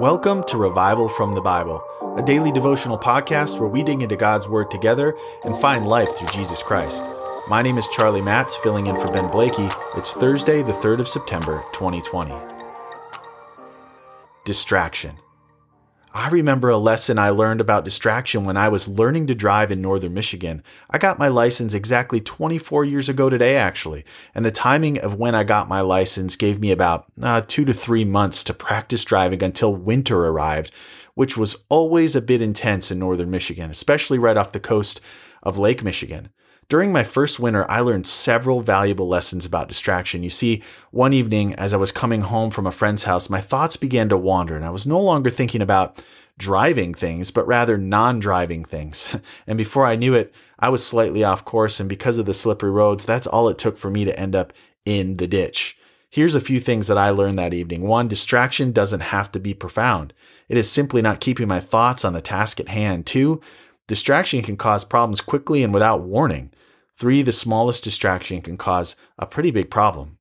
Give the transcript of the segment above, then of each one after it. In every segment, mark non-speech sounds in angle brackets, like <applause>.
Welcome to Revival from the Bible, a daily devotional podcast where we dig into God's Word together and find life through Jesus Christ. My name is Charlie Matz, filling in for Ben Blakey. It's Thursday, the 3rd of September, 2020. Distraction. I remember a lesson I learned about distraction when I was learning to drive in northern Michigan. I got my license exactly 24 years ago today, actually, and the timing of when I got my license gave me about uh, two to three months to practice driving until winter arrived, which was always a bit intense in northern Michigan, especially right off the coast of Lake Michigan. During my first winter, I learned several valuable lessons about distraction. You see, one evening as I was coming home from a friend's house, my thoughts began to wander and I was no longer thinking about driving things, but rather non driving things. <laughs> and before I knew it, I was slightly off course. And because of the slippery roads, that's all it took for me to end up in the ditch. Here's a few things that I learned that evening. One, distraction doesn't have to be profound. It is simply not keeping my thoughts on the task at hand. Two, distraction can cause problems quickly and without warning. Three, the smallest distraction can cause a pretty big problem.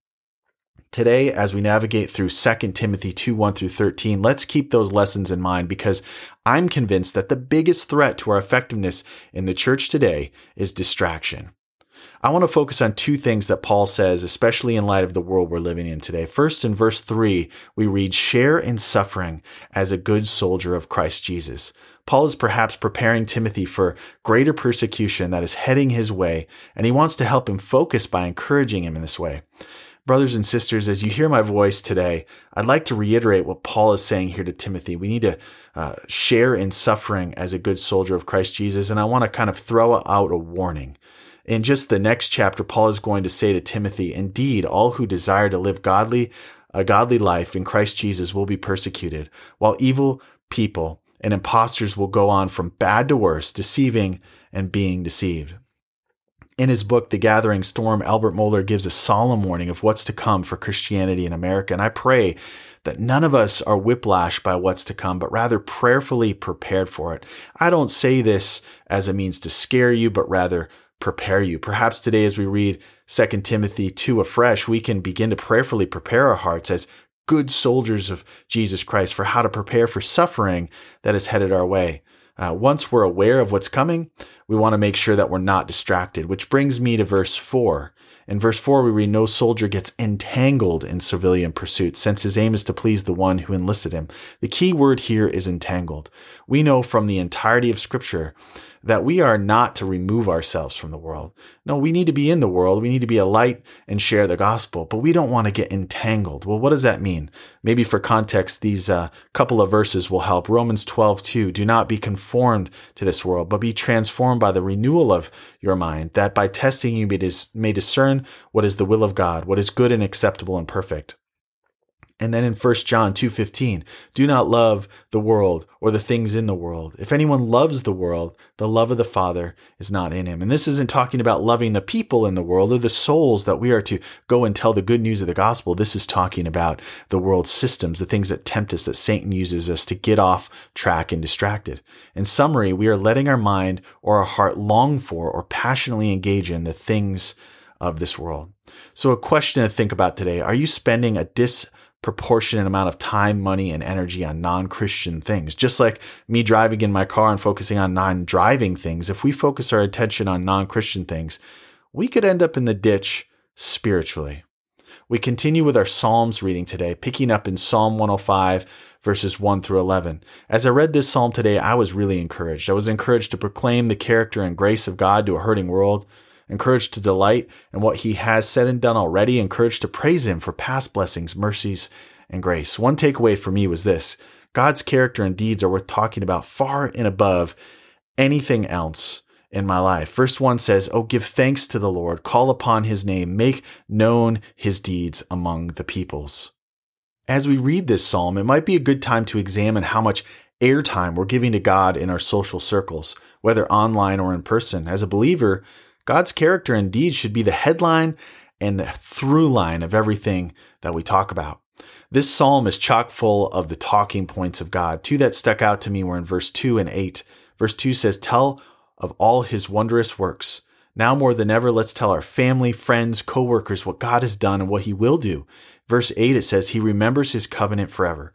Today, as we navigate through 2 Timothy 2 1 through 13, let's keep those lessons in mind because I'm convinced that the biggest threat to our effectiveness in the church today is distraction. I want to focus on two things that Paul says, especially in light of the world we're living in today. First, in verse 3, we read, Share in suffering as a good soldier of Christ Jesus. Paul is perhaps preparing Timothy for greater persecution that is heading his way, and he wants to help him focus by encouraging him in this way. Brothers and sisters, as you hear my voice today, I'd like to reiterate what Paul is saying here to Timothy. We need to uh, share in suffering as a good soldier of Christ Jesus, and I want to kind of throw out a warning. In just the next chapter, Paul is going to say to Timothy, Indeed, all who desire to live godly, a godly life in Christ Jesus will be persecuted, while evil people and imposters will go on from bad to worse, deceiving and being deceived. In his book, The Gathering Storm, Albert Mohler gives a solemn warning of what's to come for Christianity in America. And I pray that none of us are whiplashed by what's to come, but rather prayerfully prepared for it. I don't say this as a means to scare you, but rather prepare you. Perhaps today, as we read 2 Timothy 2 afresh, we can begin to prayerfully prepare our hearts as good soldiers of Jesus Christ for how to prepare for suffering that is headed our way. Uh, once we're aware of what's coming, we want to make sure that we're not distracted, which brings me to verse 4. In verse 4, we read, No soldier gets entangled in civilian pursuits, since his aim is to please the one who enlisted him. The key word here is entangled. We know from the entirety of Scripture that we are not to remove ourselves from the world. No, we need to be in the world. We need to be a light and share the gospel, but we don't want to get entangled. Well, what does that mean? Maybe for context, these uh, couple of verses will help. Romans 12, 2, do not be conformed to this world, but be transformed by the renewal of your mind, that by testing you may discern what is the will of God, what is good and acceptable and perfect. And then in 1 John 2:15, do not love the world or the things in the world. If anyone loves the world, the love of the Father is not in him. And this isn't talking about loving the people in the world or the souls that we are to go and tell the good news of the gospel. This is talking about the world's systems, the things that tempt us that Satan uses us to get off track and distracted. In summary, we are letting our mind or our heart long for or passionately engage in the things of this world. So a question to think about today, are you spending a dis proportionate amount of time, money, and energy on non Christian things. Just like me driving in my car and focusing on non driving things, if we focus our attention on non Christian things, we could end up in the ditch spiritually. We continue with our Psalms reading today, picking up in Psalm 105, verses 1 through 11. As I read this psalm today, I was really encouraged. I was encouraged to proclaim the character and grace of God to a hurting world encouraged to delight in what he has said and done already, encouraged to praise him for past blessings, mercies, and grace. One takeaway for me was this God's character and deeds are worth talking about far and above anything else in my life. Verse 1 says, Oh, give thanks to the Lord, call upon his name, make known his deeds among the peoples. As we read this psalm, it might be a good time to examine how much airtime we're giving to God in our social circles, whether online or in person. As a believer, God's character and deeds should be the headline and the through line of everything that we talk about. This psalm is chock full of the talking points of God. Two that stuck out to me were in verse 2 and 8. Verse 2 says, Tell of all his wondrous works. Now more than ever, let's tell our family, friends, coworkers what God has done and what he will do. Verse 8, it says, He remembers his covenant forever.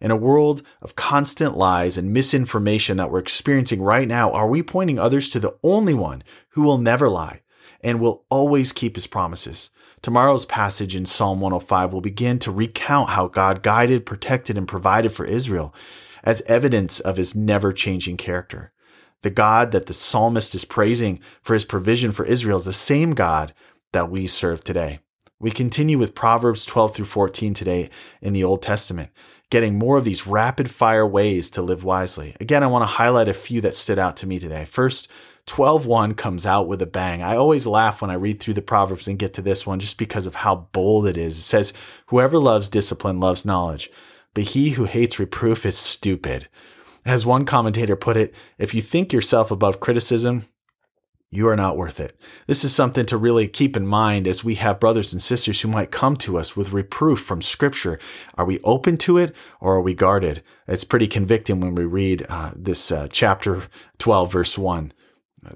In a world of constant lies and misinformation that we're experiencing right now, are we pointing others to the only one who will never lie and will always keep his promises? Tomorrow's passage in Psalm 105 will begin to recount how God guided, protected, and provided for Israel as evidence of his never changing character. The God that the psalmist is praising for his provision for Israel is the same God that we serve today. We continue with Proverbs 12 through 14 today in the Old Testament, getting more of these rapid fire ways to live wisely. Again, I want to highlight a few that stood out to me today. First, 12:1 comes out with a bang. I always laugh when I read through the Proverbs and get to this one just because of how bold it is. It says, "Whoever loves discipline loves knowledge, but he who hates reproof is stupid." As one commentator put it, if you think yourself above criticism, you are not worth it. This is something to really keep in mind as we have brothers and sisters who might come to us with reproof from Scripture. Are we open to it or are we guarded? It's pretty convicting when we read uh, this uh, chapter 12, verse 1.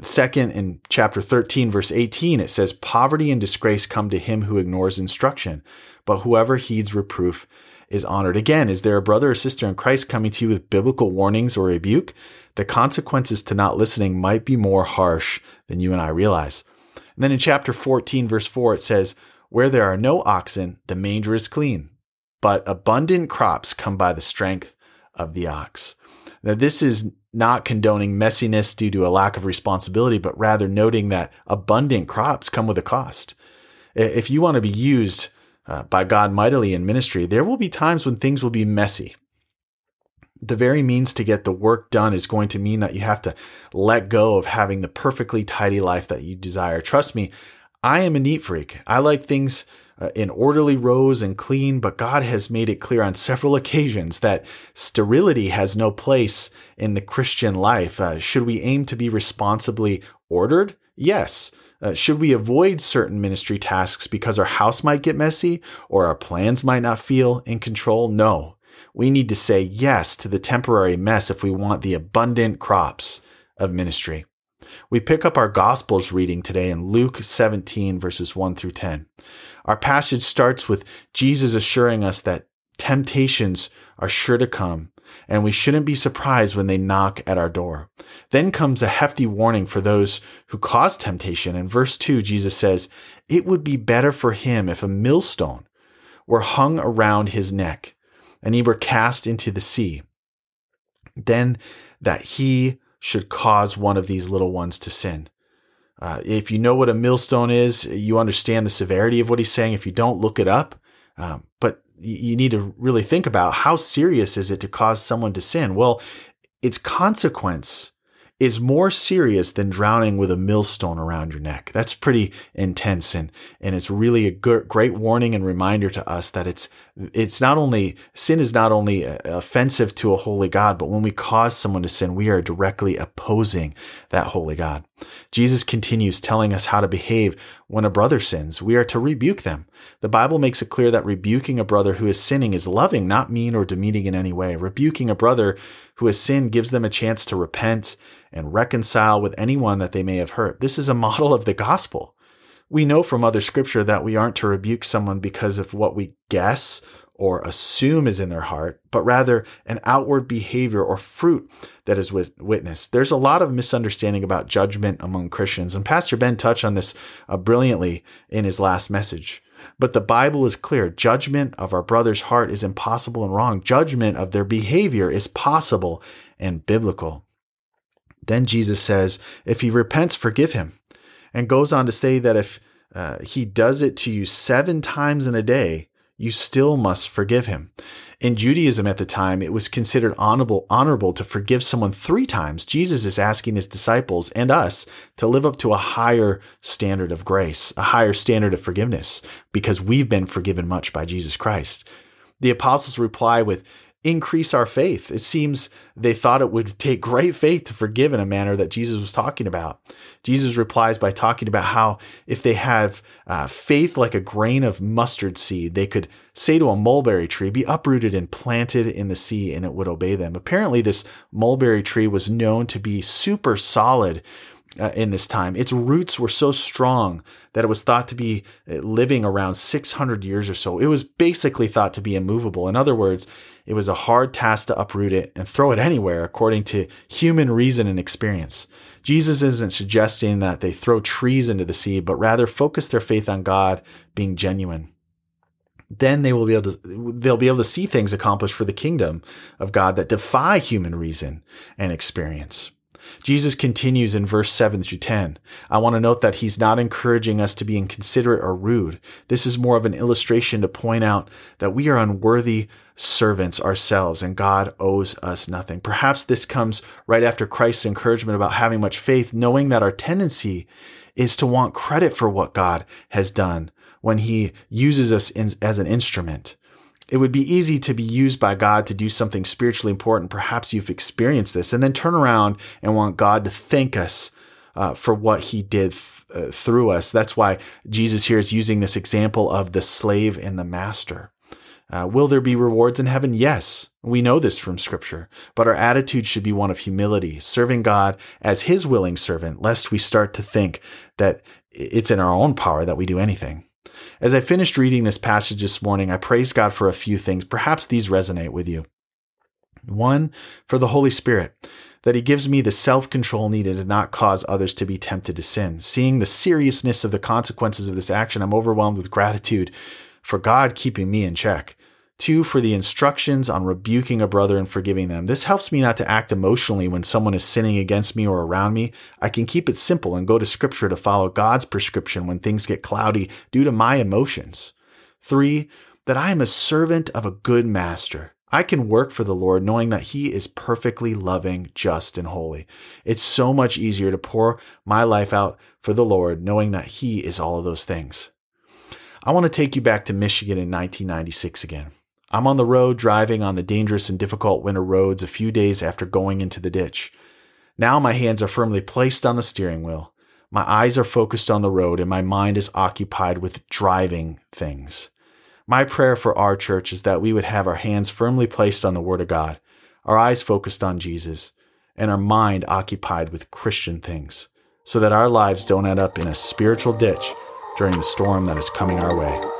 Second, in chapter 13, verse 18, it says, Poverty and disgrace come to him who ignores instruction, but whoever heeds reproof is honored. Again, is there a brother or sister in Christ coming to you with biblical warnings or rebuke? The consequences to not listening might be more harsh than you and I realize. And then in chapter 14, verse 4, it says, Where there are no oxen, the manger is clean, but abundant crops come by the strength of the ox. Now, this is not condoning messiness due to a lack of responsibility, but rather noting that abundant crops come with a cost. If you want to be used uh, by God mightily in ministry, there will be times when things will be messy. The very means to get the work done is going to mean that you have to let go of having the perfectly tidy life that you desire. Trust me, I am a neat freak. I like things uh, in orderly rows and clean, but God has made it clear on several occasions that sterility has no place in the Christian life. Uh, should we aim to be responsibly ordered? Yes. Uh, should we avoid certain ministry tasks because our house might get messy or our plans might not feel in control? No. We need to say yes to the temporary mess if we want the abundant crops of ministry. We pick up our Gospels reading today in Luke 17, verses 1 through 10. Our passage starts with Jesus assuring us that temptations are sure to come and we shouldn't be surprised when they knock at our door. Then comes a hefty warning for those who cause temptation. In verse 2, Jesus says, It would be better for him if a millstone were hung around his neck and he were cast into the sea, than that he should cause one of these little ones to sin. Uh, if you know what a millstone is, you understand the severity of what he's saying. If you don't, look it up. Um, but you need to really think about how serious is it to cause someone to sin? Well, its consequence is more serious than drowning with a millstone around your neck. That's pretty intense and and it's really a good, great warning and reminder to us that it's it's not only sin is not only uh, offensive to a holy God, but when we cause someone to sin, we are directly opposing that holy God. Jesus continues telling us how to behave when a brother sins. We are to rebuke them. The Bible makes it clear that rebuking a brother who is sinning is loving, not mean or demeaning in any way. Rebuking a brother who has sinned gives them a chance to repent and reconcile with anyone that they may have hurt. This is a model of the gospel. We know from other scripture that we aren't to rebuke someone because of what we guess or assume is in their heart, but rather an outward behavior or fruit that is witnessed. There's a lot of misunderstanding about judgment among Christians, and Pastor Ben touched on this uh, brilliantly in his last message. But the Bible is clear judgment of our brother's heart is impossible and wrong. Judgment of their behavior is possible and biblical. Then Jesus says, if he repents, forgive him. And goes on to say that if uh, he does it to you seven times in a day, you still must forgive him. In Judaism at the time, it was considered honorable, honorable to forgive someone three times. Jesus is asking his disciples and us to live up to a higher standard of grace, a higher standard of forgiveness, because we've been forgiven much by Jesus Christ. The apostles reply with, increase our faith. It seems they thought it would take great faith to forgive in a manner that Jesus was talking about. Jesus replies by talking about how if they have uh, faith like a grain of mustard seed, they could say to a mulberry tree, be uprooted and planted in the sea, and it would obey them. Apparently, this mulberry tree was known to be super solid uh, in this time. Its roots were so strong that it was thought to be uh, living around 600 years or so. It was basically thought to be immovable. In other words, it was a hard task to uproot it and throw it anywhere according to human reason and experience. Jesus isn't suggesting that they throw trees into the sea, but rather focus their faith on God being genuine. Then they will be able to they'll be able to see things accomplished for the kingdom of God that defy human reason and experience. Jesus continues in verse 7 through 10. I want to note that he's not encouraging us to be inconsiderate or rude. This is more of an illustration to point out that we are unworthy servants ourselves and God owes us nothing. Perhaps this comes right after Christ's encouragement about having much faith, knowing that our tendency is to want credit for what God has done when he uses us in, as an instrument. It would be easy to be used by God to do something spiritually important. Perhaps you've experienced this and then turn around and want God to thank us uh, for what he did th- uh, through us. That's why Jesus here is using this example of the slave and the master. Uh, will there be rewards in heaven? Yes. We know this from scripture, but our attitude should be one of humility, serving God as his willing servant, lest we start to think that it's in our own power that we do anything. As I finished reading this passage this morning, I praised God for a few things. Perhaps these resonate with you. One, for the Holy Spirit, that He gives me the self control needed to not cause others to be tempted to sin. Seeing the seriousness of the consequences of this action, I'm overwhelmed with gratitude for God keeping me in check. Two, for the instructions on rebuking a brother and forgiving them. This helps me not to act emotionally when someone is sinning against me or around me. I can keep it simple and go to scripture to follow God's prescription when things get cloudy due to my emotions. Three, that I am a servant of a good master. I can work for the Lord knowing that He is perfectly loving, just, and holy. It's so much easier to pour my life out for the Lord knowing that He is all of those things. I want to take you back to Michigan in 1996 again. I'm on the road driving on the dangerous and difficult winter roads a few days after going into the ditch. Now my hands are firmly placed on the steering wheel. My eyes are focused on the road and my mind is occupied with driving things. My prayer for our church is that we would have our hands firmly placed on the Word of God, our eyes focused on Jesus, and our mind occupied with Christian things, so that our lives don't end up in a spiritual ditch during the storm that is coming our way.